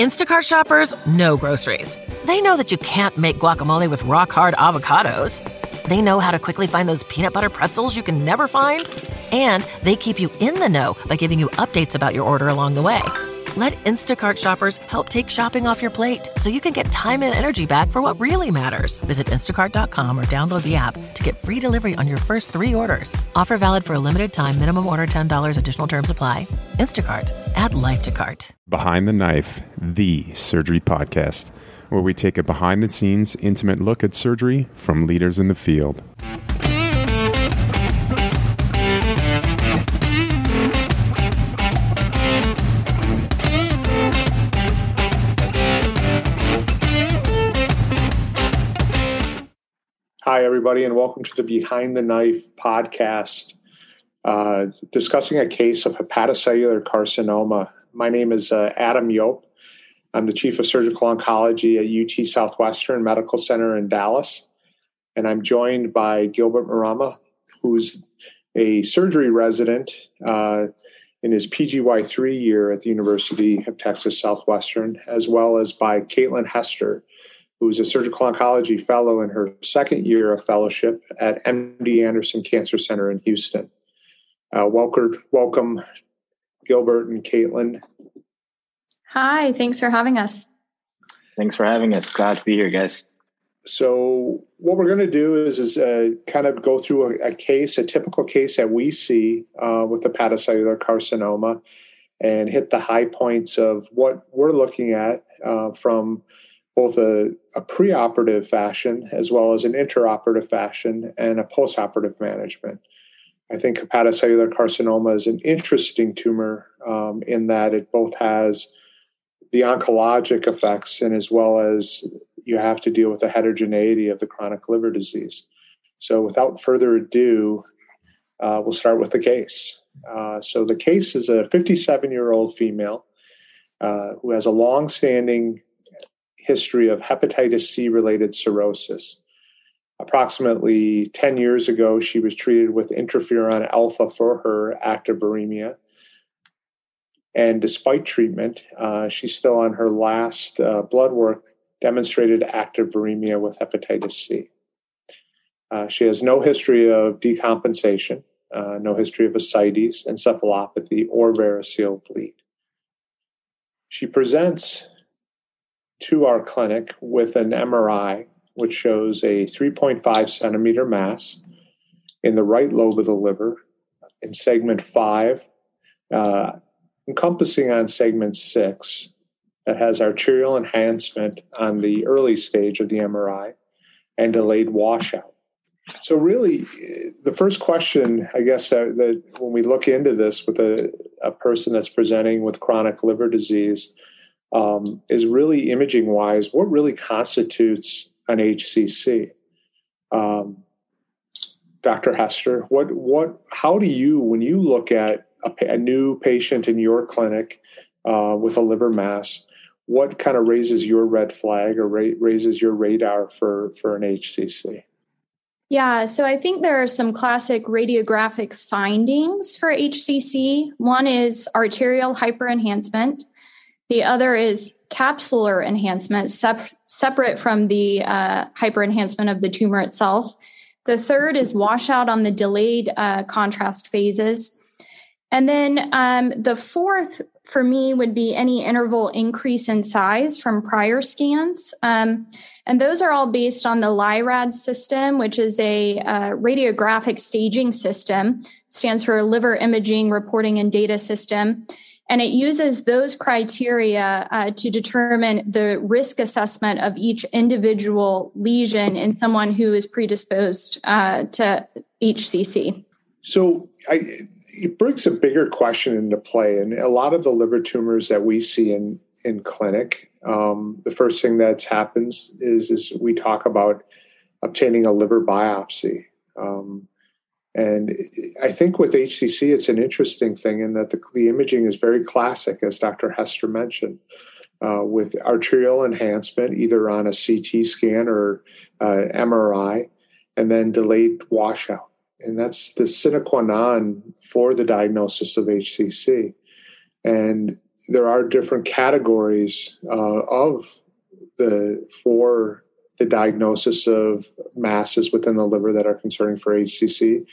Instacart shoppers know groceries. They know that you can't make guacamole with rock hard avocados. They know how to quickly find those peanut butter pretzels you can never find. And they keep you in the know by giving you updates about your order along the way. Let Instacart shoppers help take shopping off your plate so you can get time and energy back for what really matters. Visit instacart.com or download the app to get free delivery on your first three orders. Offer valid for a limited time, minimum order $10, additional terms apply. Instacart, add life to cart. Behind the Knife, the surgery podcast, where we take a behind the scenes, intimate look at surgery from leaders in the field. Hi, everybody, and welcome to the Behind the Knife podcast, uh, discussing a case of hepatocellular carcinoma. My name is uh, Adam Yopp. I'm the Chief of Surgical Oncology at UT Southwestern Medical Center in Dallas. And I'm joined by Gilbert Murimwa, who's a surgery resident uh, in his PGY3 year at the University of Texas Southwestern, as well as by Caitlin Hester, who's a surgical oncology fellow in her second year of fellowship at MD Anderson Cancer Center in Houston. Uh, welcome, welcome, Gilbert and Caitlin. Hi, thanks for having us. Thanks for having us. Glad to be here, guys. So, what we're going to do is, is uh, kind of go through a, a, case, a typical case that we see uh, with the hepatocellular carcinoma, and hit the high points of what we're looking at uh, from both a, a preoperative fashion as well as an intraoperative fashion and a postoperative management. I think hepatocellular carcinoma is an interesting tumor um, in that it both has the oncologic effects and as well as you have to deal with the heterogeneity of the chronic liver disease. So, without further ado, uh, we'll start with the case. Uh, so, the case is a 57 year old female uh, who has a long standing history of hepatitis C related cirrhosis. Approximately 10 years ago, she was treated with interferon alpha for her active viremia. And despite treatment, uh, she's still on her last uh, blood work demonstrated active viremia with hepatitis C. Uh, she has no history of decompensation, uh, no history of ascites, encephalopathy, or variceal bleed. She presents to our clinic with an MRI, which shows a 3.5 centimeter mass in the right lobe of the liver in segment five, uh, encompassing on segment six, that has arterial enhancement on the early stage of the MRI and delayed washout. So, really, the first question, I guess, that, that when we look into this with a, a person that's presenting with chronic liver disease, um, is really imaging wise what really constitutes an HCC. Um, Dr. Hester, what what how do you when you look at a, a new patient in your clinic uh, with a liver mass, what kind of raises your red flag or ra- raises your radar for for an HCC? Yeah, so I think there are some classic radiographic findings for HCC. One is arterial hyperenhancement. The other is capsular enhancement, sep- separate from the uh, hyperenhancement of the tumor itself. The third is washout on the delayed uh, contrast phases. And then um, the fourth for me would be any interval increase in size from prior scans. Um, and those are all based on the LIRAD system, which is a uh, radiographic staging system, stands for Liver Imaging Reporting and Data System. And it uses those criteria uh, to determine the risk assessment of each individual lesion in someone who is predisposed uh, to HCC. So I, it brings a bigger question into play. And a lot of the liver tumors that we see in, in clinic, um, the first thing that happens is, is we talk about obtaining a liver biopsy. Um, and I think with HCC, it's an interesting thing in that the, the imaging is very classic, as Dr. Hester mentioned, uh, with arterial enhancement, either on a CT scan or uh, MRI, and then delayed washout. And that's the sine qua non for the diagnosis of HCC. And there are different categories uh, of the for the diagnosis of masses within the liver that are concerning for HCC.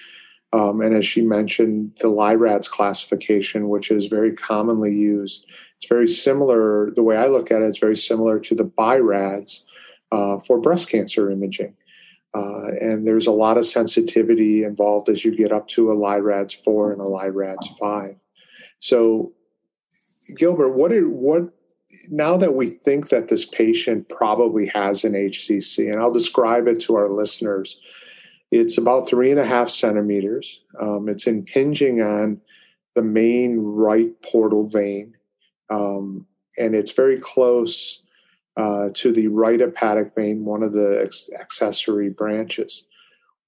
Um, and as she mentioned, the LIRADS classification, which is very commonly used, it's very similar. The way I look at it, it's very similar to the BI-RADS uh, for breast cancer imaging. Uh, and there's a lot of sensitivity involved as you get up to a LIRADS 4 and a LIRADS 5. So, Gilbert, what are, what now that we think that this patient probably has an HCC, and I'll describe it to our listeners, it's about three and a half centimeters. Um, it's impinging on the main right portal vein, um, and it's very close uh, to the right hepatic vein, one of the ex- accessory branches.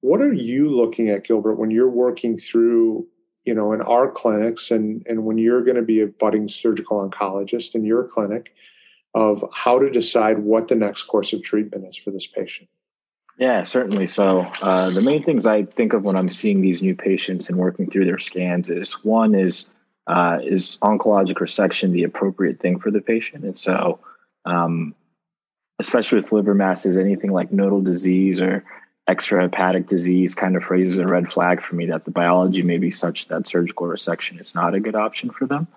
What are you looking at, Gilbert, when you're working through, you know, in our clinics and, and when you're going to be a budding surgical oncologist in your clinic of how to decide what the next course of treatment is for this patient? Yeah, certainly. So, uh, the main things I think of when I'm seeing these new patients and working through their scans is one is uh, is oncologic resection the appropriate thing for the patient? And so, um, especially with liver masses, anything like nodal disease or extrahepatic disease kind of raises a red flag for me that the biology may be such that surgical resection is not a good option for them.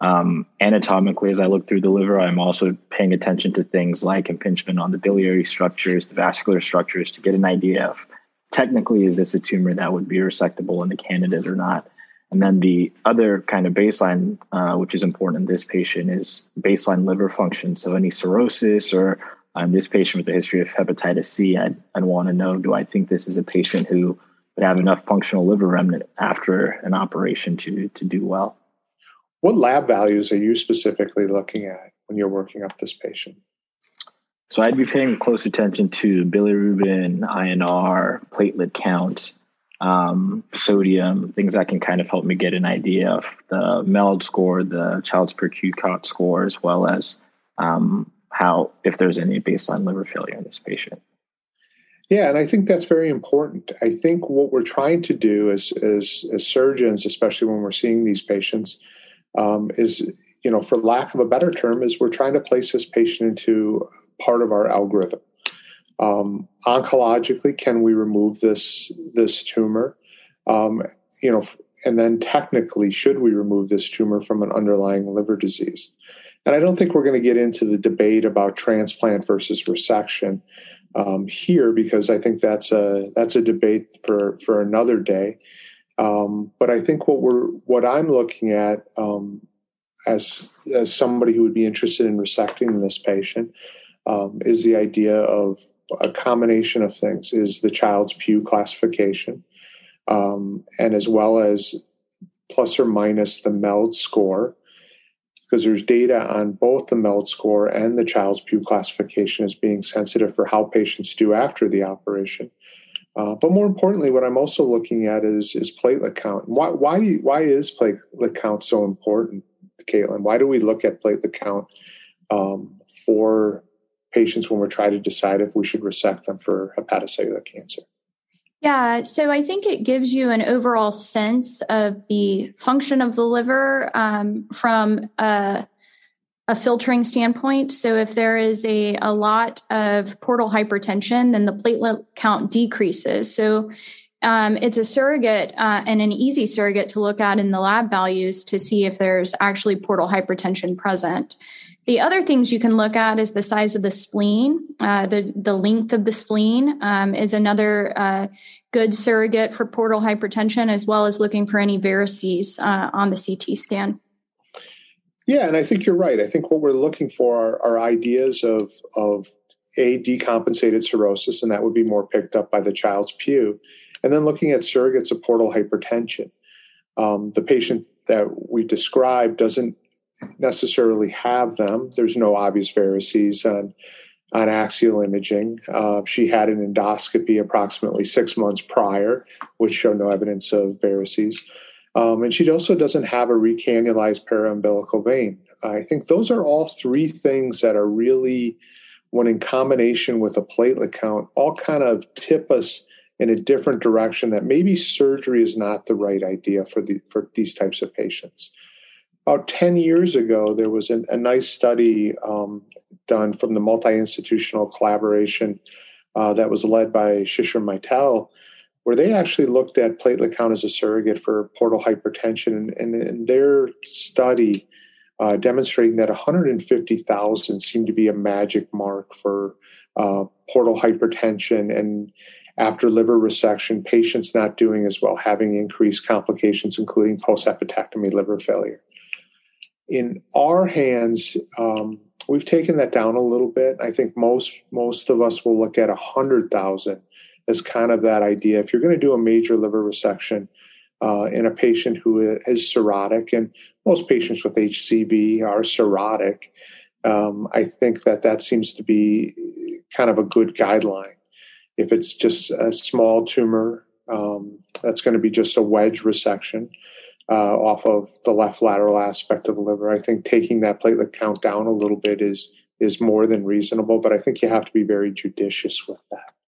Um, anatomically, as I look through the liver, I'm also paying attention to things like impingement on the biliary structures, the vascular structures, to get an idea of technically is this a tumor that would be resectable in the candidate or not. And then the other kind of baseline, uh, which is important in this patient, is baseline liver function. So any cirrhosis or um, this patient with a history of hepatitis C, I'd, I'd want to know do I think this is a patient who would have enough functional liver remnant after an operation to, to do well? What lab values are you specifically looking at when you're working up this patient? So I'd be paying close attention to bilirubin, INR, platelet count, um, sodium, things that can kind of help me get an idea of the MELD score, the Child's Pugh COT score, as well as um, how if there's any baseline liver failure in this patient. Yeah, and I think that's very important. I think what we're trying to do as as, as surgeons, especially when we're seeing these patients, um, is you know, for lack of a better term, is we're trying to place this patient into part of our algorithm. Um, oncologically, can we remove this this tumor? Um, you know, and then technically, should we remove this tumor from an underlying liver disease? And I don't think we're going to get into the debate about transplant versus resection um, here because I think that's a that's a debate for for another day. Um, but I think what we're what I'm looking at um, as as somebody who would be interested in resecting this patient um, is the idea of a combination of things: is the Child's Pugh classification, um, and as well as plus or minus the MELD score because there's data on both the MELD score and the Child's Pugh classification as being sensitive for how patients do after the operation. Uh, but more importantly, what I'm also looking at is is platelet count. Why why why is platelet count so important, Caitlin? Why do we look at platelet count um, for patients when we're trying to decide if we should resect them for hepatocellular cancer? Yeah, so I think it gives you an overall sense of the function of the liver um, from a, a, filtering standpoint. So if there is a, a lot of portal hypertension, then the platelet count decreases. So um, it's a surrogate uh, and an easy surrogate to look at in the lab values to see if there's actually portal hypertension present. The other things you can look at is the size of the spleen. Uh, the the length of the spleen um, is another uh, good surrogate for portal hypertension, as well as looking for any varices uh, on the CT scan. Yeah, and I think you're right. I think what we're looking for are, are ideas of of a decompensated cirrhosis, and that would be more picked up by the Child's Pugh, and then looking at surrogates of portal hypertension. Um, the patient that we described doesn't necessarily have them. There's no obvious varices on on axial imaging. Uh, she had an endoscopy approximately six months prior, which showed no evidence of varices. Um, and she also doesn't have a recanalized paraumbilical vein. I think those are all three things that are really, when in combination with a platelet count, all kind of tip us in a different direction that maybe surgery is not the right idea for the for these types of patients. About 10 years ago, there was an, a nice study um, done from the multi institutional collaboration uh, that was led by Shishir Maithel, where they actually looked at platelet count as a surrogate for portal hypertension. And, and in their study, uh, demonstrating that 150,000 seemed to be a magic mark for uh, portal hypertension and after liver resection, patients not doing as well, having increased complications, including post hepatectomy liver failure. In our hands, um, we've taken that down a little bit. I think most most of us will look at a hundred thousand as kind of that idea. If you're going to do a major liver resection uh, in a patient who is cirrhotic, and most patients with HCV are cirrhotic, um, I think that that seems to be kind of a good guideline. If it's just a small tumor, um, that's going to be just a wedge resection uh, off of the left lateral aspect of the liver. I think taking that platelet count down a little bit is is more than reasonable, but I think you have to be very judicious with that.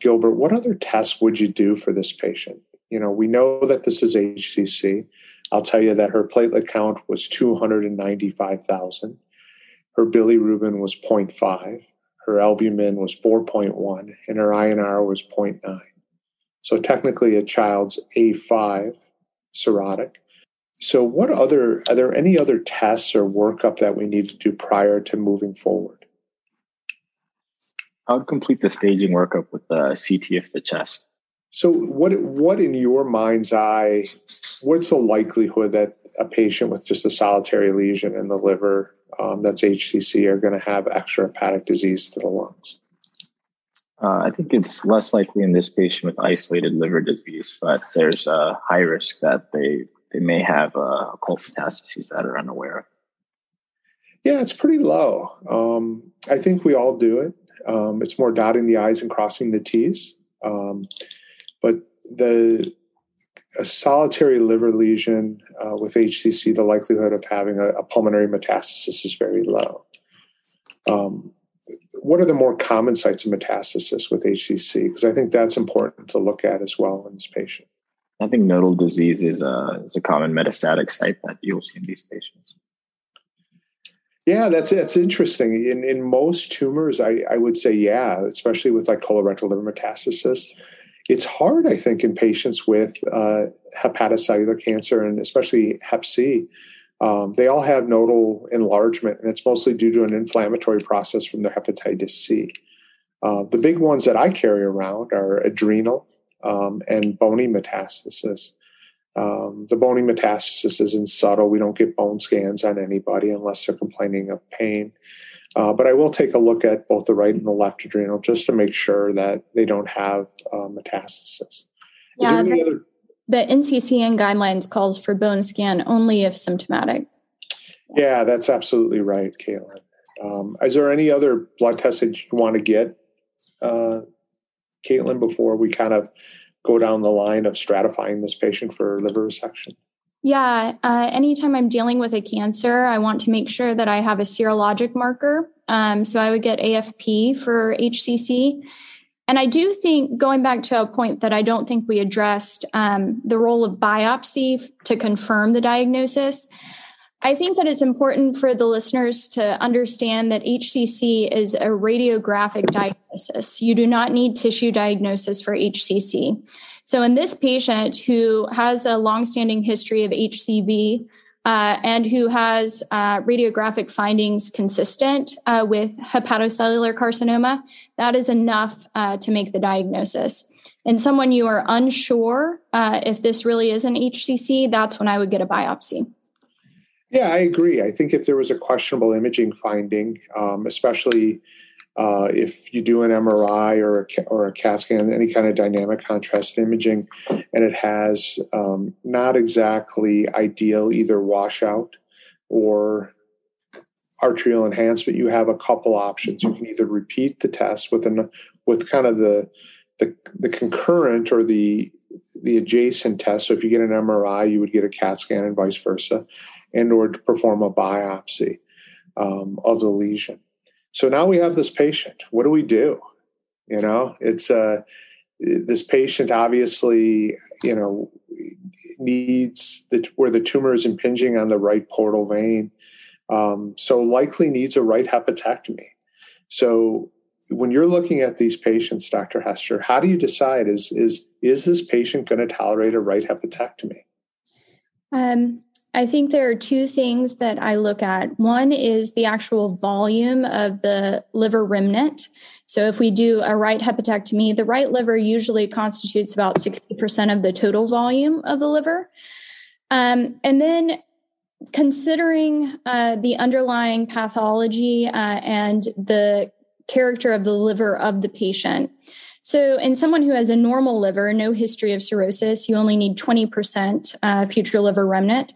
Gilbert, what other tests would you do for this patient? You know, we know that this is HCC. I'll tell you that her platelet count was 295,000. Her bilirubin was 0.5. Her albumin was 4.1, and her INR was 0.9. So technically, a child's A5 cirrhotic. So, what other are there any other tests or workup that we need to do prior to moving forward? I would complete the staging workup with a CT of the chest. So, what what in your mind's eye, what's the likelihood that a patient with just a solitary lesion in the liver um, that's HCC are going to have extrahepatic disease to the lungs? Uh, I think it's less likely in this patient with isolated liver disease, but there's a high risk that they they may have uh, occult metastases that are unaware of. Yeah, it's pretty low. Um, I think we all do it. Um, it's more dotting the I's and crossing the T's. Um, but the a solitary liver lesion uh, with HCC, the likelihood of having a, a, pulmonary metastasis is very low. Um, what are the more common sites of metastasis with HCC? Because I think that's important to look at as well in this patient. I think nodal disease is a, is a common metastatic site that you'll see in these patients. Yeah, that's that's interesting. In in most tumors, I, I would say yeah, especially with like colorectal liver metastasis. It's hard, I think, in patients with uh, hepatocellular cancer and especially Hep C. Um, they all have nodal enlargement, and it's mostly due to an inflammatory process from their hepatitis C. Uh, the big ones that I carry around are adrenal um, and bony metastasis. Um, the bony metastasis isn't subtle. We don't get bone scans on anybody unless they're complaining of pain. Uh, but I will take a look at both the right and the left adrenal just to make sure that they don't have uh, metastasis. Yeah, the, other... the NCCN guidelines calls for bone scan only if symptomatic. Yeah, that's absolutely right, Caitlin. Um, is there any other blood tests that you want to get, uh, Caitlin, before we kind of go down the line of stratifying this patient for liver resection? Yeah, uh, anytime I'm dealing with a cancer, I want to make sure that I have a serologic marker. Um, so I would get AFP for HCC. And I do think, going back to a point that I don't think we addressed, um, the role of biopsy to confirm the diagnosis. I think that it's important for the listeners to understand that HCC is a radiographic diagnosis. You do not need tissue diagnosis for HCC. So, in this patient who has a longstanding history of HCV uh, and who has uh, radiographic findings consistent uh, with hepatocellular carcinoma, that is enough uh, to make the diagnosis. And someone you are unsure uh, if this really is an HCC, that's when I would get a biopsy. Yeah, I agree. I think if there was a questionable imaging finding, um, especially uh, if you do an MRI or a, or a CAT scan, any kind of dynamic contrast imaging, and it has um, not exactly ideal either washout or arterial enhancement, you have a couple options. You can either repeat the test with an with kind of the the, the concurrent or the the adjacent test. So if you get an MRI, you would get a CAT scan and vice versa and or to perform a biopsy um, of the lesion. So now we have this patient. What do we do? You know, it's uh, this patient obviously, you know, needs the, where the tumor is impinging on the right portal vein. Um, so likely needs a right hepatectomy. So when you're looking at these patients, Dr. Hester, how do you decide is is is this patient going to tolerate a right hepatectomy? Um, I think there are two things that I look at. One is the actual volume of the liver remnant. So, if we do a right hepatectomy, the right liver usually constitutes about 60% of the total volume of the liver. Um, and then considering uh, the underlying pathology uh, and the character of the liver of the patient. So, in someone who has a normal liver, no history of cirrhosis, you only need 20% uh, future liver remnant.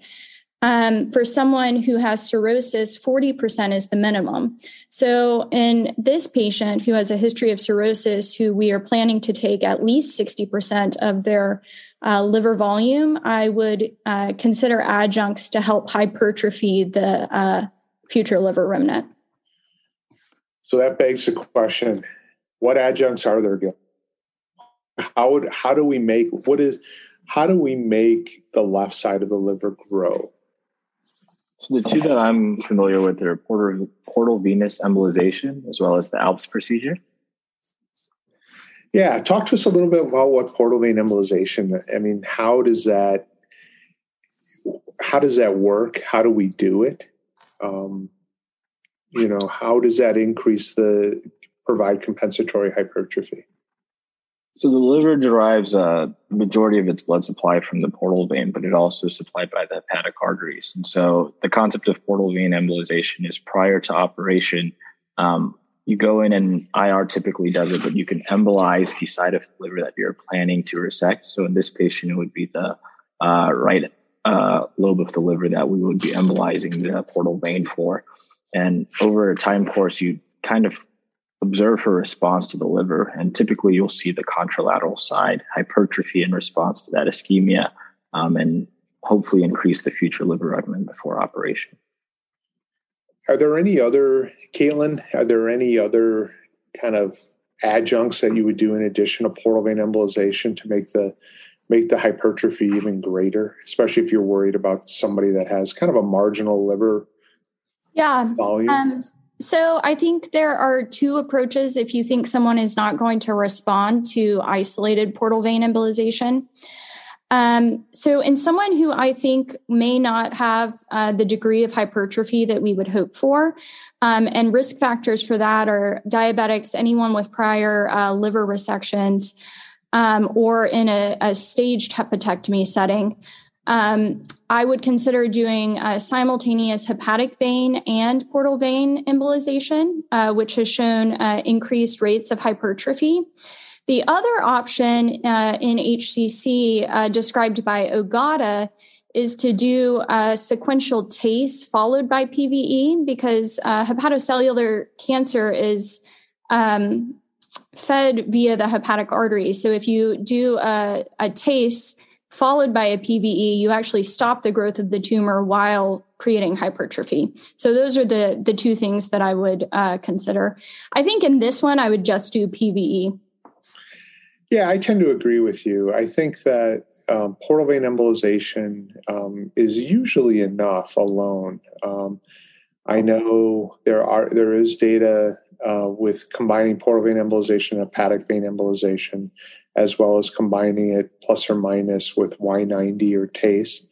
Um, for someone who has cirrhosis, 40% is the minimum. So, in this patient who has a history of cirrhosis, who we are planning to take at least 60% of their uh, liver volume, I would uh, consider adjuncts to help hypertrophy the uh, future liver remnant. So, that begs the question what adjuncts are there? how would how do we make what is how do we make the left side of the liver grow? So the two that I'm familiar with are portal, portal venous embolization as well as the ALPPS procedure. Yeah, talk to us a little bit about what portal vein embolization. I mean, how does that how does that work? How do we do it? Um, you know, how does that increase the provide compensatory hypertrophy? So the liver derives a majority of its blood supply from the portal vein, but it also is supplied by the hepatic arteries. And so the concept of portal vein embolization is prior to operation. Um, you go in and IR typically does it, but you can embolize the side of the liver that you're planning to resect. So in this patient, it would be the uh, right uh, lobe of the liver that we would be embolizing the portal vein for. And over a time course, you kind of observe her response to the liver. And typically, you'll see the contralateral side hypertrophy in response to that ischemia um, and hopefully increase the future liver remnant before operation. Are there any other, Caitlin, are there any other kind of adjuncts that you would do in addition to portal vein embolization to make the make the hypertrophy even greater, especially if you're worried about somebody that has kind of a marginal liver yeah volume? Um, so I think there are two approaches if you think someone is not going to respond to isolated portal vein embolization. Um, so, in someone who I think may not have uh, the degree of hypertrophy that we would hope for, um, and risk factors for that are diabetics, anyone with prior uh, liver resections, um, or in a, a, staged hepatectomy setting, um, I would consider doing a simultaneous hepatic vein and portal vein embolization, uh, which has shown uh, increased rates of hypertrophy. The other option uh, in HCC uh, described by Ogata is to do a sequential TACE followed by PVE because uh, hepatocellular cancer is um, fed via the hepatic artery. So if you do a, a TACE, followed by a PVE, you actually stop the growth of the tumor while creating hypertrophy. So those are the the two things that I would uh, consider. I think in this one, I would just do PVE. Yeah, I tend to agree with you. I think that um, portal vein embolization um, is usually enough alone. Um, I know there are there is data uh, with combining portal vein embolization and hepatic vein embolization, as well as combining it plus or minus with Y90 or TACE.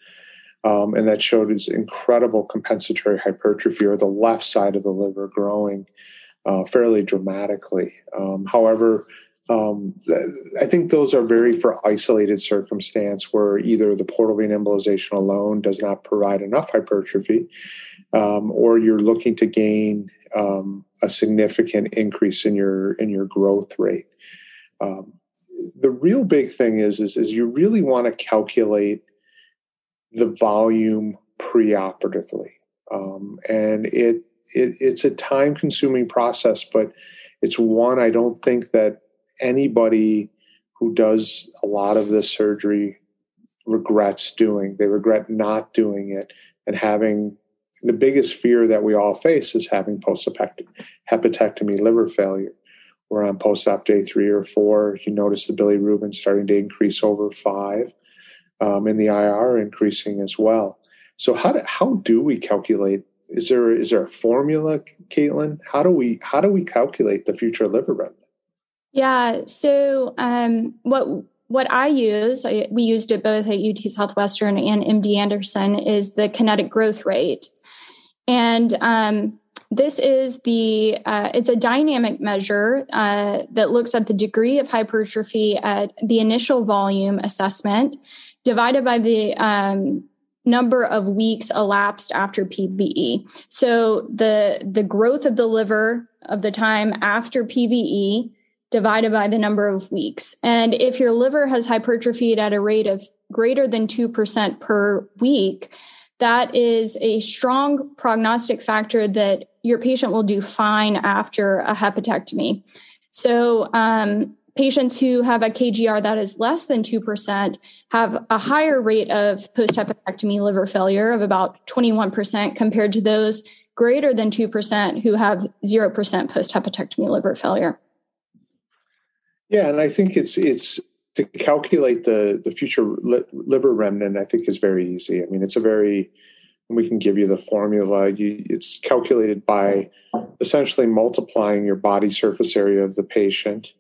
Um, and that showed its incredible compensatory hypertrophy or the left side of the liver growing uh, fairly dramatically. Um, however, um, I think those are very for isolated circumstance where either the portal vein embolization alone does not provide enough hypertrophy, um, or you're looking to gain um, a significant increase in your in your growth rate. The real big thing is, is is you really want to calculate the volume preoperatively, um, and it, it it's a time consuming process, but it's one I don't think that anybody who does a lot of this surgery regrets doing. They regret not doing it and having the biggest fear that we all face is having post hepatectomy liver failure. We're on post op day three or four. You notice the Billy bilirubin starting to increase over five, um, and the IR increasing as well. So how do, how do we calculate? Is there is there a formula, Caitlin? How do we how do we calculate the future liver remnant? Yeah. So um, what what I use, I, we used it both at UT Southwestern and MD Anderson, is the kinetic growth rate, and um, this is the uh, it's a dynamic measure uh, that looks at the degree of hypertrophy at the initial volume assessment divided by the um, number of weeks elapsed after PVE. So the the growth of the liver of the time after PVE divided by the number of weeks. And if your liver has hypertrophied at a rate of greater than 2% per week, that is a strong prognostic factor that your patient will do fine after a hepatectomy. So, um, patients who have a KGR that is less than 2% have a higher rate of post hepatectomy liver failure of about 21% compared to those greater than 2% who have 0% post hepatectomy liver failure. Yeah, and I think it's it's to calculate the the future li- liver remnant. I think is very easy. I mean, it's a very we can give you the formula. You, it's calculated by essentially multiplying your body surface area of the patient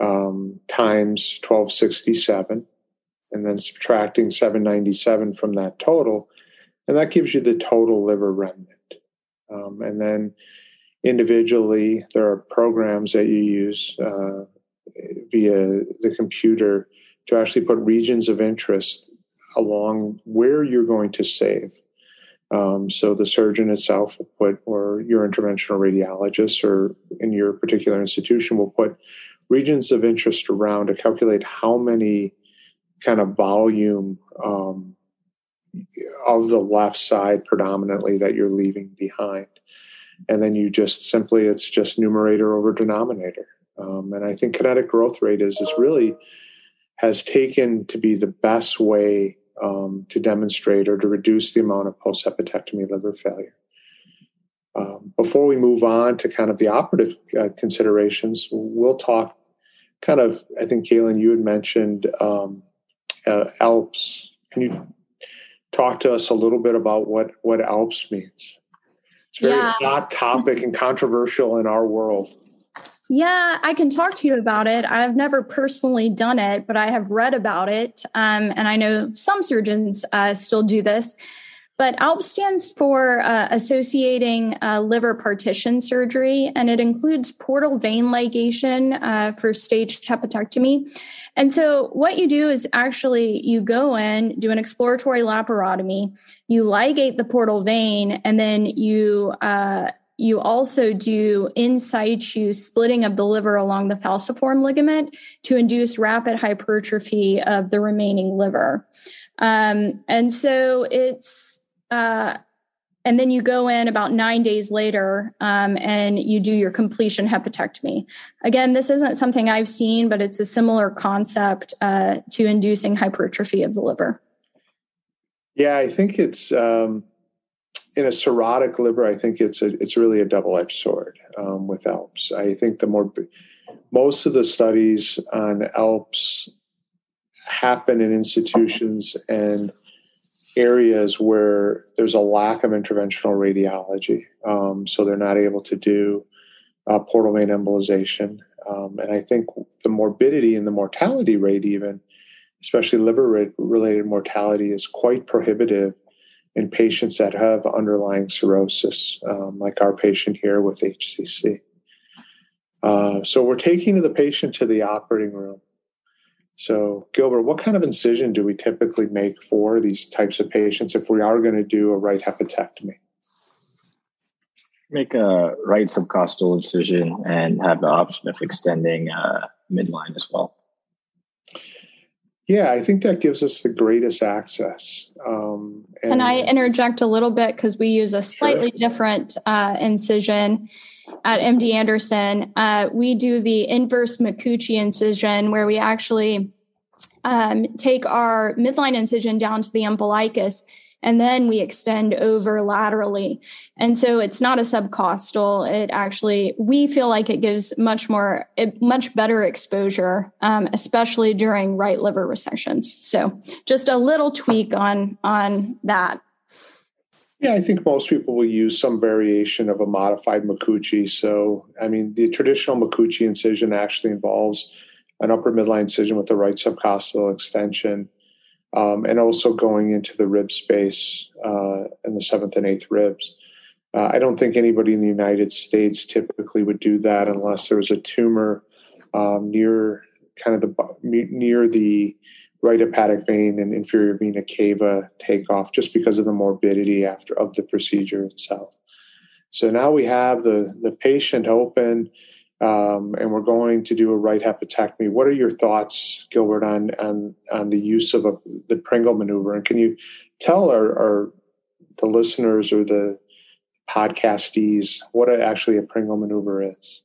um, times twelve sixty seven, and then subtracting seven ninety seven from that total, and that gives you the total liver remnant. Um, and then individually, there are programs that you use. Uh, via the computer to actually put regions of interest along where you're going to save. Um, so the surgeon itself will put, or your interventional radiologist, or in your particular institution, will put regions of interest around to calculate how many kind of volume um, of the left side predominantly that you're leaving behind. And then you just simply, it's just numerator over denominator. Um, and I think kinetic growth rate is, is really has taken to be the best way um, to demonstrate or to reduce the amount of post hepatectomy liver failure. Um, before we move on to kind of the operative uh, considerations, we'll talk kind of, I think, Caitlin, you had mentioned um, uh, ALPPS. Can you talk to us a little bit about what, what ALPPS means? It's very yeah. hot topic and controversial in our world. Yeah, I can talk to you about it. I've never personally done it, but I have read about it. Um, and I know some surgeons uh, still do this. But ALP stands for uh, Associating uh, Liver Partition Surgery, and it includes portal vein ligation uh, for staged hepatectomy. And so, what you do is actually you go in, do an exploratory laparotomy, you ligate the portal vein, and then you uh, you also do in situ splitting of the liver along the falciform ligament to induce rapid hypertrophy of the remaining liver. Um, and so it's, uh, and then you go in about nine days later um, and you do your completion hepatectomy. Again, this isn't something I've seen, but it's a similar concept uh, to inducing hypertrophy of the liver. Yeah, I think it's um, in a cirrhotic liver, I think it's a, it's really a double edged sword um, with ALPPS. I think the more most of the studies on ALPPS happen in institutions and areas where there's a lack of interventional radiology. Um, so they're not able to do uh, portal vein embolization. Um, and I think the morbidity and the mortality rate, even, especially liver related mortality, is quite prohibitive in patients that have underlying cirrhosis, um, like our patient here with HCC. Uh, so we're taking the patient to the operating room. So, Gilbert, what kind of incision do we typically make for these types of patients if we are going to do a right hepatectomy? Make a right subcostal incision and have the option of extending uh, midline as well. Yeah, I think that gives us the greatest access. Um, and, Can I interject a little bit because we use a slightly sure. different uh, incision at MD Anderson, uh, we do the inverse Makuuchi incision where we actually um, take our midline incision down to the umbilicus and then we extend over laterally. And so it's not a subcostal. It actually, we feel like it gives much more, much better exposure, um, especially during right liver resections. So just a little tweak on on that. Yeah, I think most people will use some variation of a modified Makuuchi. So, I mean, the traditional Makuuchi incision actually involves an upper midline incision with the right subcostal extension, um, and also going into the rib space uh, in the seventh and eighth ribs. Uh, I don't think anybody in the United States typically would do that unless there was a tumor um, near kind of the near the right hepatic vein and inferior vena cava takeoff, just because of the morbidity after of the procedure itself. So now we have the the patient open, um, and we're going to do a right hepatectomy. What are your thoughts, Gilbert, on on on the use of a, the Pringle maneuver? And can you tell our, our the listeners or the podcastees what actually a Pringle maneuver is?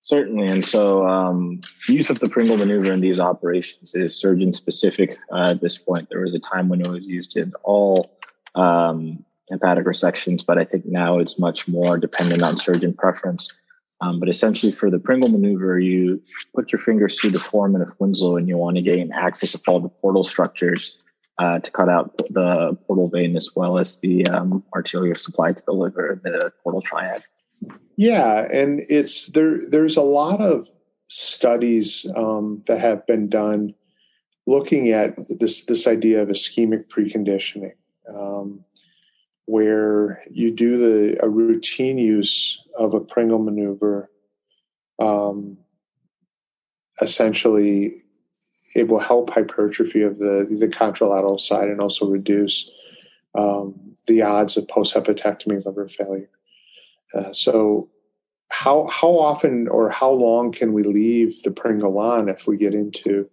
Certainly. And so, um, use of the Pringle maneuver in these operations is surgeon specific uh, at this point. There was a time when it was used in all um, hepatic resections, but I think now it's much more dependent on surgeon preference. Um, but essentially, for the Pringle maneuver, you put your fingers through the foramen of Winslow and you want to gain access of all the portal structures uh, to cut out the portal vein as well as the um, arterial supply to the liver, the portal triad. Yeah, and it's there. There's a lot of studies um, that have been done looking at this this idea of ischemic preconditioning, um, where you do the a routine use of a Pringle maneuver. Um, essentially, it will help hypertrophy of the the contralateral side and also reduce um, the odds of post hepatectomy liver failure. Uh, so, how how often or how long can we leave the Pringle on if we get into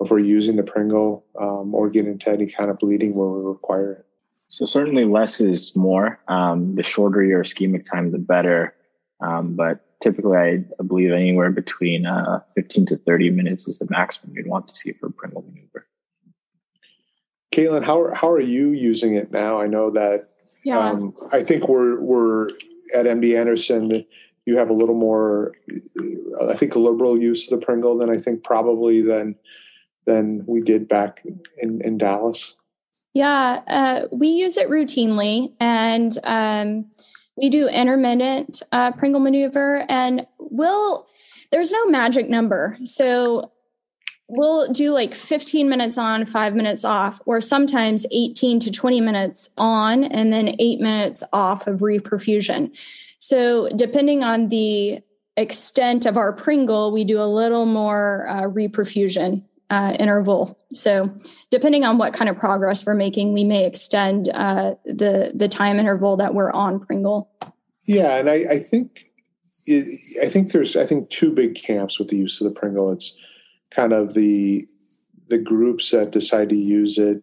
if we're using the Pringle um, or get into any kind of bleeding where we require it? So certainly less is more. Um, the shorter your ischemic time, the better. Um, but typically, I, I, believe anywhere between uh, 15 to 30 minutes is the maximum you'd want to see for a Pringle maneuver. Caitlin, how how are you using it now? I know that yeah. Um, I think we're we're at MD Anderson, you have a little more, I think, a liberal use of the Pringle than I think probably than than we did back in, in Dallas. Yeah, uh, we use it routinely, and um, we do intermittent uh, Pringle maneuver, and we'll. There's no magic number, so we'll do like 15 minutes on, five minutes off, or sometimes 18 to 20 minutes on, and then eight minutes off of reperfusion. So, depending on the extent of our Pringle, we do a little more uh, reperfusion uh, interval. So, depending on what kind of progress we're making, we may extend uh, the the time interval that we're on Pringle. Yeah, and I, I think I think there's I think two big camps with the use of the Pringle. It's kind of the the groups that decide to use it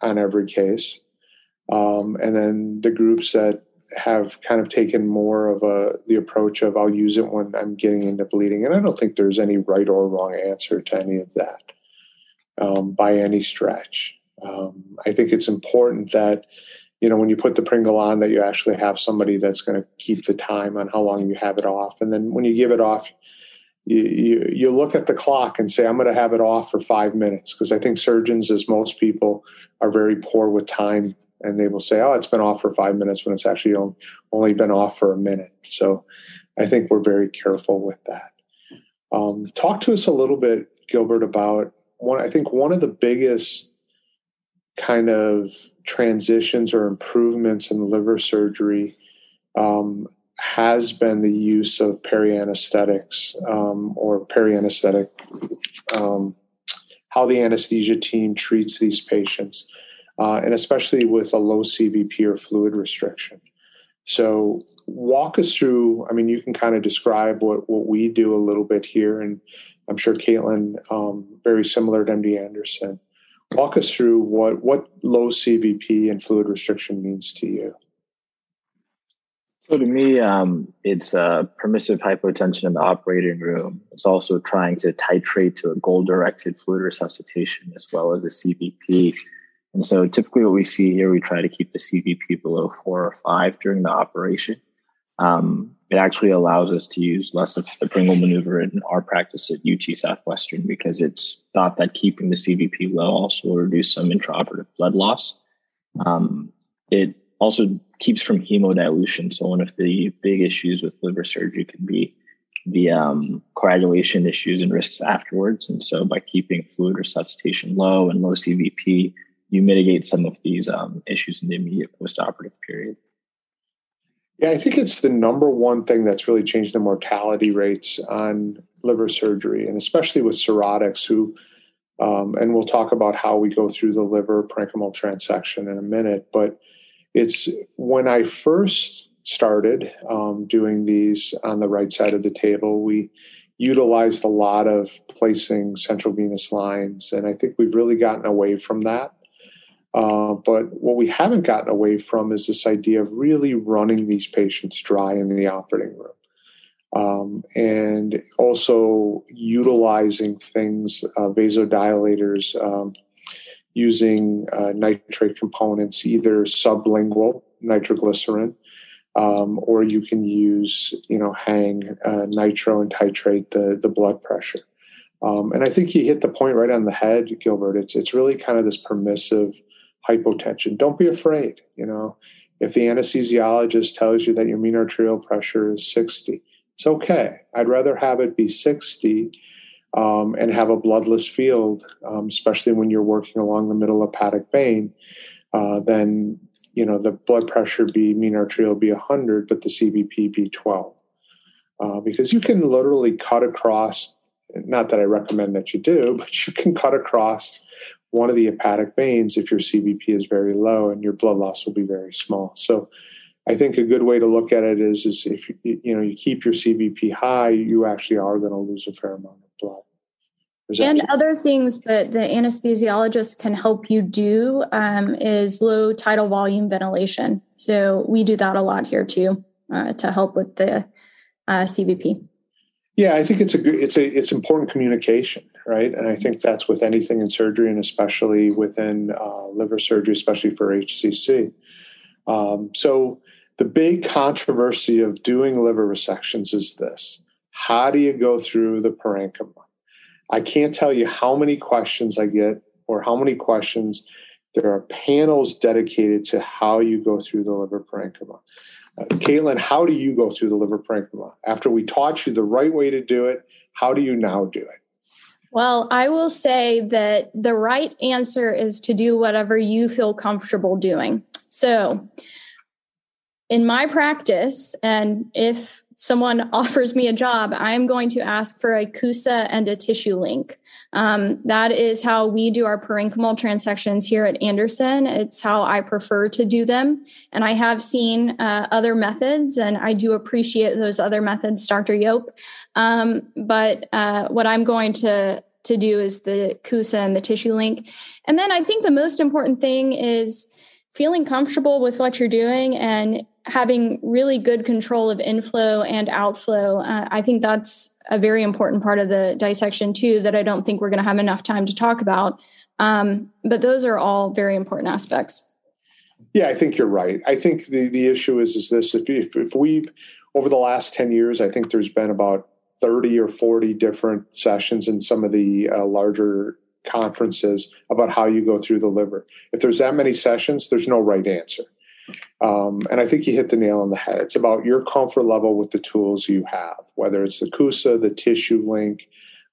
on every case, um, and then the groups that have kind of taken more of a the approach of I'll use it when I'm getting into bleeding, and I don't think there's any right or wrong answer to any of that um, by any stretch. Um, I think it's important that you know when you put the Pringle on that you actually have somebody that's going to keep the time on how long you have it off, and then when you give it off, you, you, you look at the clock and say, I'm going to have it off for five minutes. Because I think surgeons, as most people, are very poor with time. And they will say, oh, it's been off for five minutes when it's actually only been off for a minute. So I think we're very careful with that. Um, talk to us a little bit, Gilbert, about one. I think one of the biggest kind of transitions or improvements in liver surgery um, has been the use of perianesthetics um, or perianesthetic, um, how the anesthesia team treats these patients, uh, and especially with a low CVP or fluid restriction. So, walk us through. I mean, you can kind of describe what, what we do a little bit here, and I'm sure Caitlin, um, very similar to MD Anderson. Walk us through what, what low CVP and fluid restriction means to you. So to me, um, it's permissive hypotension in the operating room. It's also trying to titrate to a goal-directed fluid resuscitation as well as a CVP. And so typically what we see here, we try to keep the CVP below four or five during the operation. Um, it actually allows us to use less of the Pringle maneuver in our practice at UT Southwestern because it's thought that keeping the CVP low also will reduce some intraoperative blood loss. Um, it also keeps from hemodilution. So one of the big issues with liver surgery can be the um, coagulation issues and risks afterwards. And so by keeping fluid resuscitation low and low CVP, you mitigate some of these um, issues in the immediate postoperative period. Yeah, I think it's the number one thing that's really changed the mortality rates on liver surgery, and especially with cirrhotics, who, um, and we'll talk about how we go through the liver parenchymal transection in a minute, but it's when I first started um, doing these on the right side of the table, we utilized a lot of placing central venous lines, and I think we've really gotten away from that. Uh, but what we haven't gotten away from is this idea of really running these patients dry in the operating room. Um, and also utilizing things, uh, vasodilators, um, using uh, nitrate components, either sublingual nitroglycerin, um, or you can use, you know, hang uh, nitro and titrate the the blood pressure. Um, and I think you hit the point right on the head, Gilbert. It's it's really kind of this permissive hypotension. Don't be afraid. You know, if the anesthesiologist tells you that your mean arterial pressure is 60, it's okay. I'd rather have it be 60 um, and have a bloodless field, um, especially when you're working along the middle hepatic vein, uh, then you know the blood pressure be mean arterial be 100, but the CVP be 12, uh, because you can literally cut across. Not that I recommend that you do, but you can cut across one of the hepatic veins if your CVP is very low, and your blood loss will be very small. So. I think a good way to look at it is, is if you, you know you keep your CVP high, you actually are going to lose a fair amount of blood. And other things that the anesthesiologist can help you do um, is low tidal volume ventilation. So we do that a lot here too uh, to help with the uh, CVP. Yeah, I think it's a good, it's a it's important communication, right? And I think that's with anything in surgery, and especially within uh, liver surgery, especially for HCC. Um, so the big controversy of doing liver resections is this: how do you go through the parenchyma? I can't tell you how many questions I get or how many questions there are panels dedicated to how you go through the liver parenchyma. Uh, Caitlin, how do you go through the liver parenchyma? After we taught you the right way to do it, how do you now do it? Well, I will say that the right answer is to do whatever you feel comfortable doing. So, in my practice, and if someone offers me a job, I'm going to ask for a CUSA and a TissueLink. Um, that is how we do our parenchymal transections here at Anderson. It's how I prefer to do them. And I have seen uh, other methods, and I do appreciate those other methods, Dr. Yopp. Um, but uh, what I'm going to to do is the CUSA and the TissueLink. And then I think the most important thing is feeling comfortable with what you're doing and having really good control of inflow and outflow. Uh, I think that's a very important part of the dissection too that I don't think we're going to have enough time to talk about. Um, but those are all very important aspects. Yeah, I think you're right. I think the the issue is is this: if if, if we've over the last ten years, I think there's been about 30 or 40 different sessions in some of the uh, larger conferences about how you go through the liver. If there's that many sessions, there's no right answer. Um, and I think you hit the nail on the head. It's about your comfort level with the tools you have, whether it's the CUSA, the TissueLink,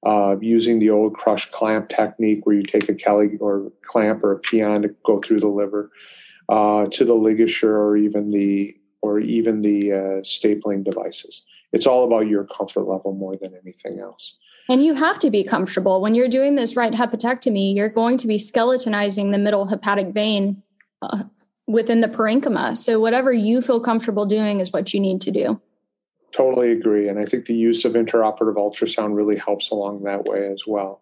uh, using the old crush clamp technique where you take a Kelly or clamp or a Pean to go through the liver, uh, to the LigaSure or even the or even the uh, stapling devices. It's all about your comfort level more than anything else. And you have to be comfortable when you're doing this right hepatectomy. You're going to be skeletonizing the middle hepatic vein uh, within the parenchyma. So whatever you feel comfortable doing is what you need to do. Totally agree, and I think the use of intraoperative ultrasound really helps along that way as well.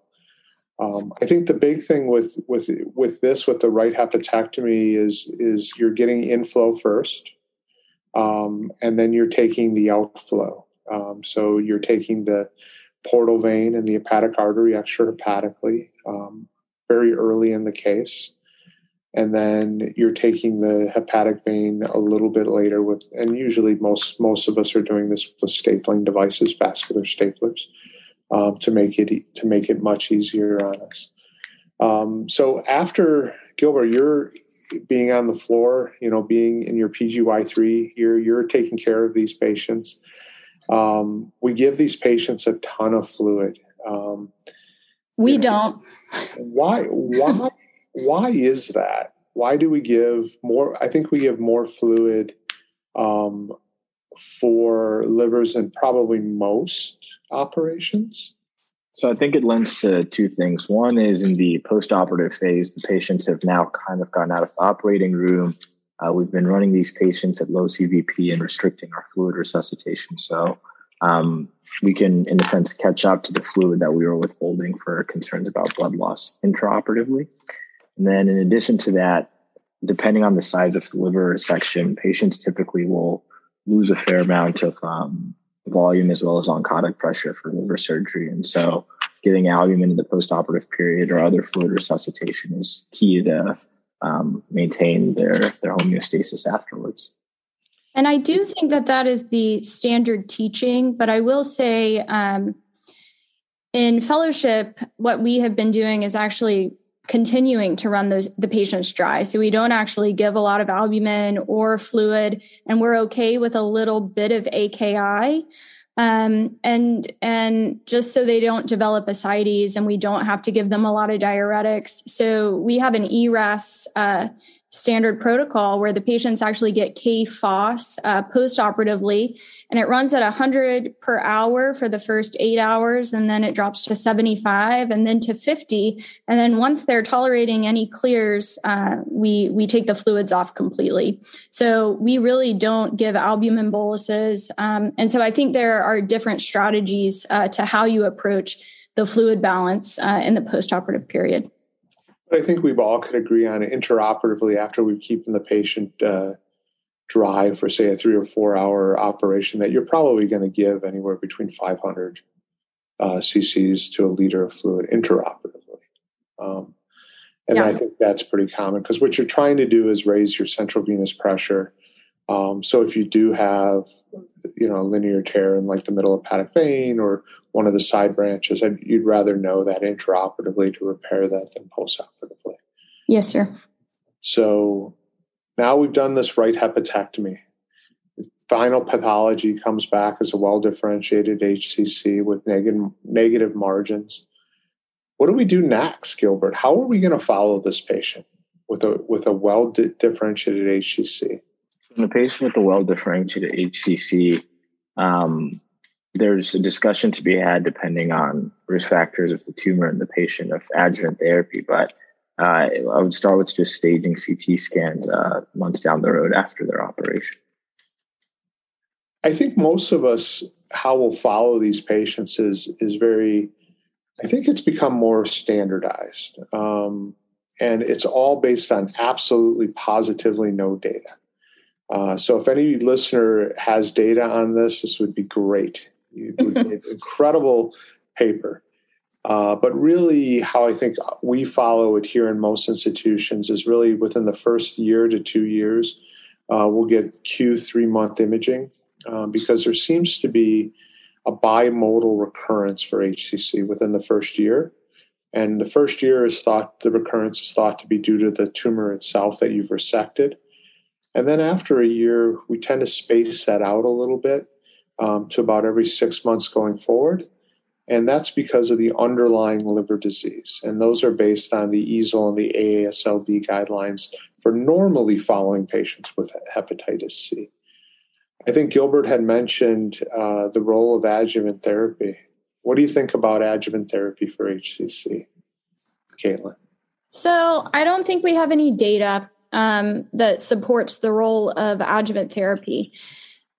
Um, I think the big thing with with with this with the right hepatectomy is is you're getting inflow first, um, and then you're taking the outflow. Um, so you're taking the portal vein and the hepatic artery extrahepatically um, very early in the case, and then you're taking the hepatic vein a little bit later with and usually most most of us are doing this with stapling devices vascular staplers um, to make it to make it much easier on us. Um, so after gilbert you're being on the floor you know being in your pgy3 you're you're taking care of these patients. Um, we give these patients a ton of fluid. Um, we don't. why why why is that? Why do we give more? I think we give more fluid um, for livers than probably most operations. So I think it lends to two things. One is in the post-operative phase, the patients have now kind of gotten out of the operating room. Uh, we've been running these patients at low CVP and restricting our fluid resuscitation. So um, we can, in a sense, catch up to the fluid that we were withholding for concerns about blood loss intraoperatively. And then in addition to that, depending on the size of the liver section, patients typically will lose a fair amount of um, volume as well as oncotic pressure for liver surgery. And so getting albumin in the postoperative period or other fluid resuscitation is key to um, maintain their, their homeostasis afterwards. And I do think that that is the standard teaching, but I will say um, in fellowship, what we have been doing is actually continuing to run those the patients dry. So we don't actually give a lot of albumin or fluid and we're okay with a little bit of aki um, and and just so they don't develop ascites and we don't have to give them a lot of diuretics. So we have an ERAS uh, standard protocol where the patients actually get KFOS uh, post-operatively, and it runs at 100 per hour for the first eight hours, and then it drops to 75, and then to 50, and then once they're tolerating any clears, uh, we we take the fluids off completely. So we really don't give albumin boluses, um, and so I think there are different strategies uh, to how you approach the fluid balance uh, in the post-operative period. I think we've all could agree on it intraoperatively after we've keeping the patient uh, dry for, say, a three or four hour operation that you're probably going to give anywhere between 500 uh, cc's to a liter of fluid intraoperatively. Um, and yeah. I think that's pretty common because what you're trying to do is raise your central venous pressure. Um, so if you do have, you know, a linear tear in like the middle of hepatic vein or one of the side branches. I'd, you'd rather know that intraoperatively to repair that than postoperatively. Yes, sir. So now we've done this right hepatectomy. The final pathology comes back as a well differentiated HCC with negative, negative margins. What do we do next, Gilbert? How are we going to follow this patient with a with a well differentiated HCC? In a patient with a well differentiated HCC, um, there's a discussion to be had depending on risk factors of the tumor and the patient of adjuvant therapy. But uh, I would start with just staging CT scans uh, months down the road after their operation. I think most of us, how we'll follow these patients is is very. I think it's become more standardized, um, and it's all based on absolutely positively no data. Uh, so, if any listener has data on this, this would be great. You would an incredible paper. Uh, but really, how I think we follow it here in most institutions is really within the first year to two years, uh, we'll get Q three month imaging um, because there seems to be a bimodal recurrence for HCC within the first year. And the first year is thought the recurrence is thought to be due to the tumor itself that you've resected. And then after a year, we tend to space that out a little bit um, to about every six months going forward. And that's because of the underlying liver disease. And those are based on the EASL and the AASLD guidelines for normally following patients with hepatitis C. I think Gilbert had mentioned uh, the role of adjuvant therapy. What do you think about adjuvant therapy for HCC, Caitlin? So, I don't think we have any data um, that supports the role of adjuvant therapy.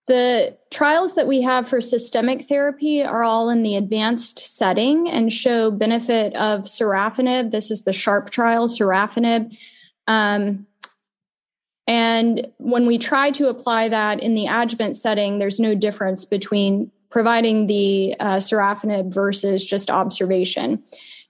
The trials that we have for systemic therapy are all in the advanced setting and show benefit of sorafenib. This is the SHARP trial, sorafenib. Um, and when we try to apply that in the adjuvant setting, there's no difference between providing the uh, sorafenib versus just observation.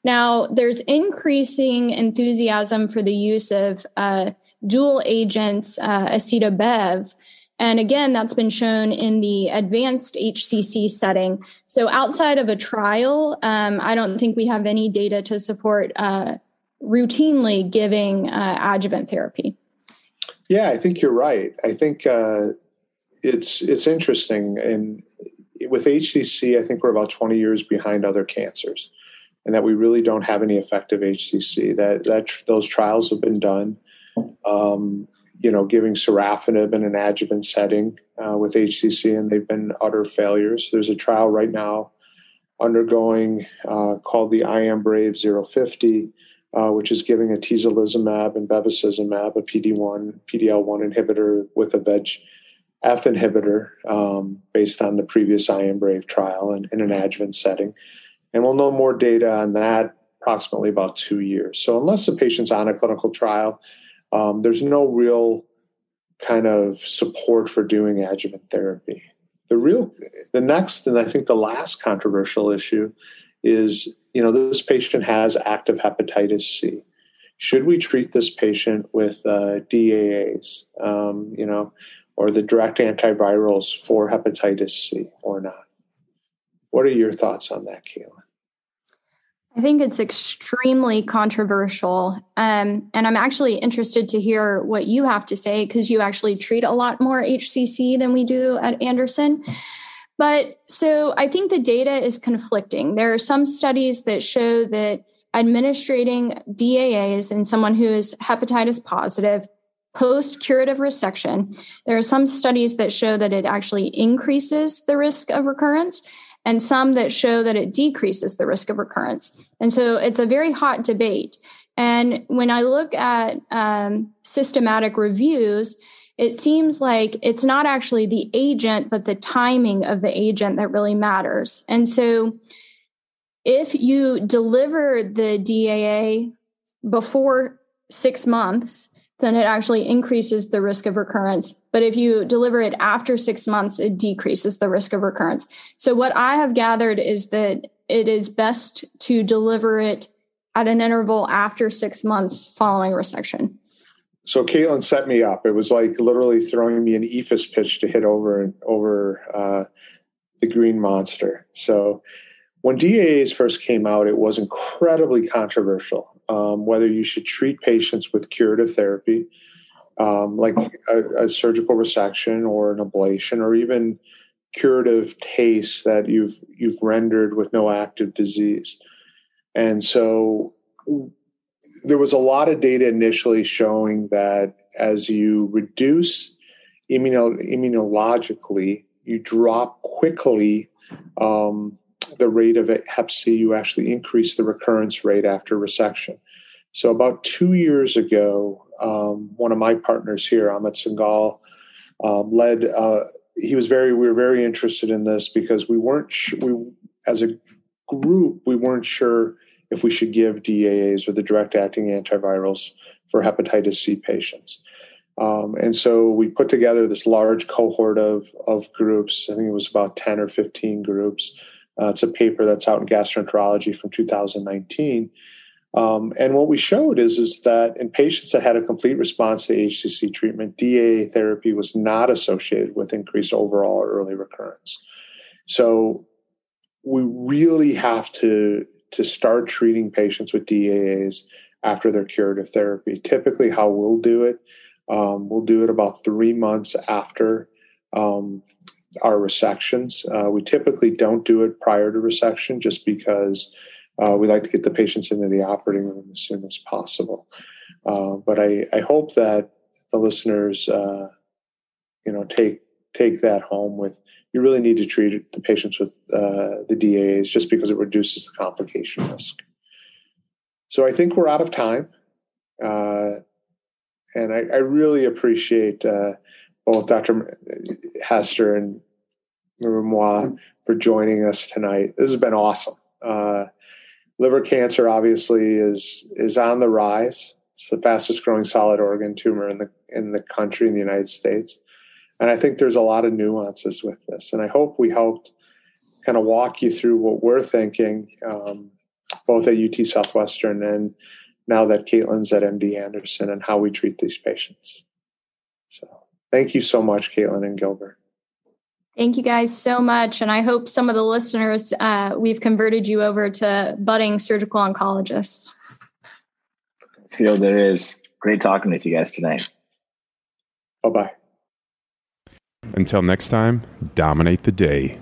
Now, there's increasing enthusiasm for the use of uh, dual agents, uh, atezo-bev, and again, that's been shown in the advanced HCC setting. So, outside of a trial, um, I don't think we have any data to support uh, routinely giving uh, adjuvant therapy. Yeah, I think you're right. I think uh, it's it's interesting, and with HCC, I think we're about 20 years behind other cancers, and that we really don't have any effective HCC. That that those trials have been done. Um, you know, giving sorafenib in an adjuvant setting uh, with HCC, and they've been utter failures. There's a trial right now undergoing uh, called the IMbrave 050, uh, which is giving atezolizumab and bevacizumab, a PD-1, PD-L1 inhibitor with a VEGF inhibitor um, based on the previous IMbrave trial in, in an adjuvant setting. And we'll know more data on that approximately about two years. So unless the patient's on a clinical trial, um, there's no real kind of support for doing adjuvant therapy. The real, the next, and I think the last controversial issue is, you know, this patient has active hepatitis C. Should we treat this patient with uh, DAAs, um, you know, or the direct antivirals for hepatitis C or not? What are your thoughts on that, Kayla? I think it's extremely controversial. Um, and I'm actually interested to hear what you have to say because you actually treat a lot more HCC than we do at Anderson. But so I think the data is conflicting. There are some studies that show that administrating DAAs in someone who is hepatitis positive post curative resection, there are some studies that show that it actually increases the risk of recurrence and some that show that it decreases the risk of recurrence. And so it's a very hot debate. And when I look at um, systematic reviews, it seems like it's not actually the agent, but the timing of the agent that really matters. And so if you deliver the DAA before six months, then it actually increases the risk of recurrence. But if you deliver it after six months, it decreases the risk of recurrence. So, what I have gathered is that it is best to deliver it at an interval after six months following resection. So Caitlin set me up. It was like literally throwing me an eephus pitch to hit over and over uh, the green monster. So when DAAs first came out, it was incredibly controversial um, whether you should treat patients with curative therapy, um, like a, a, surgical resection or an ablation, or even curative TACE that you've you've rendered with no active disease. And so there was a lot of data initially showing that as you reduce immuno, immunologically, you drop quickly um, the rate of Hep C, you actually increase the recurrence rate after resection. So about two years ago, um, one of my partners here, Amit Singal, um, led. Uh, he was very. We were very interested in this because we weren't. Sh- we as a group, we weren't sure if we should give DAAs or the direct acting antivirals for hepatitis C patients. Um, and so we put together this large cohort of of groups. I think it was about ten or fifteen groups uh, it's a paper that's out in gastroenterology from 2019. Um, and what we showed is, is that in patients that had a complete response to HCC treatment, DAA therapy was not associated with increased overall early recurrence. So we really have to to start treating patients with DAAs after their curative therapy. Typically, how we'll do it, um, we'll do it about three months after um, our resections. Uh, we typically don't do it prior to resection just because uh, we like to get the patients into the operating room as soon as possible. Uh, but I, I, hope that the listeners, uh, you know, take take that home with. You really need to treat the patients with uh, the DAAs just because it reduces the complication risk. So I think we're out of time, uh, and I, I, really appreciate both Dr. Hester and Murimwa for joining us tonight. This has been awesome. Uh, liver cancer obviously is is on the rise. It's the fastest growing solid organ tumor in the in the country in the United States, and I think there's a lot of nuances with this. And I hope we helped kind of walk you through what we're thinking, um, both at UT Southwestern and now that Caitlin's at MD Anderson, and how we treat these patients. So, thank you so much, Caitlin and Gilbert. Thank you guys so much. And I hope some of the listeners, uh, we've converted you over to budding surgical oncologists. Field, there is. Great talking with you guys tonight. Bye bye. Until next time, dominate the day.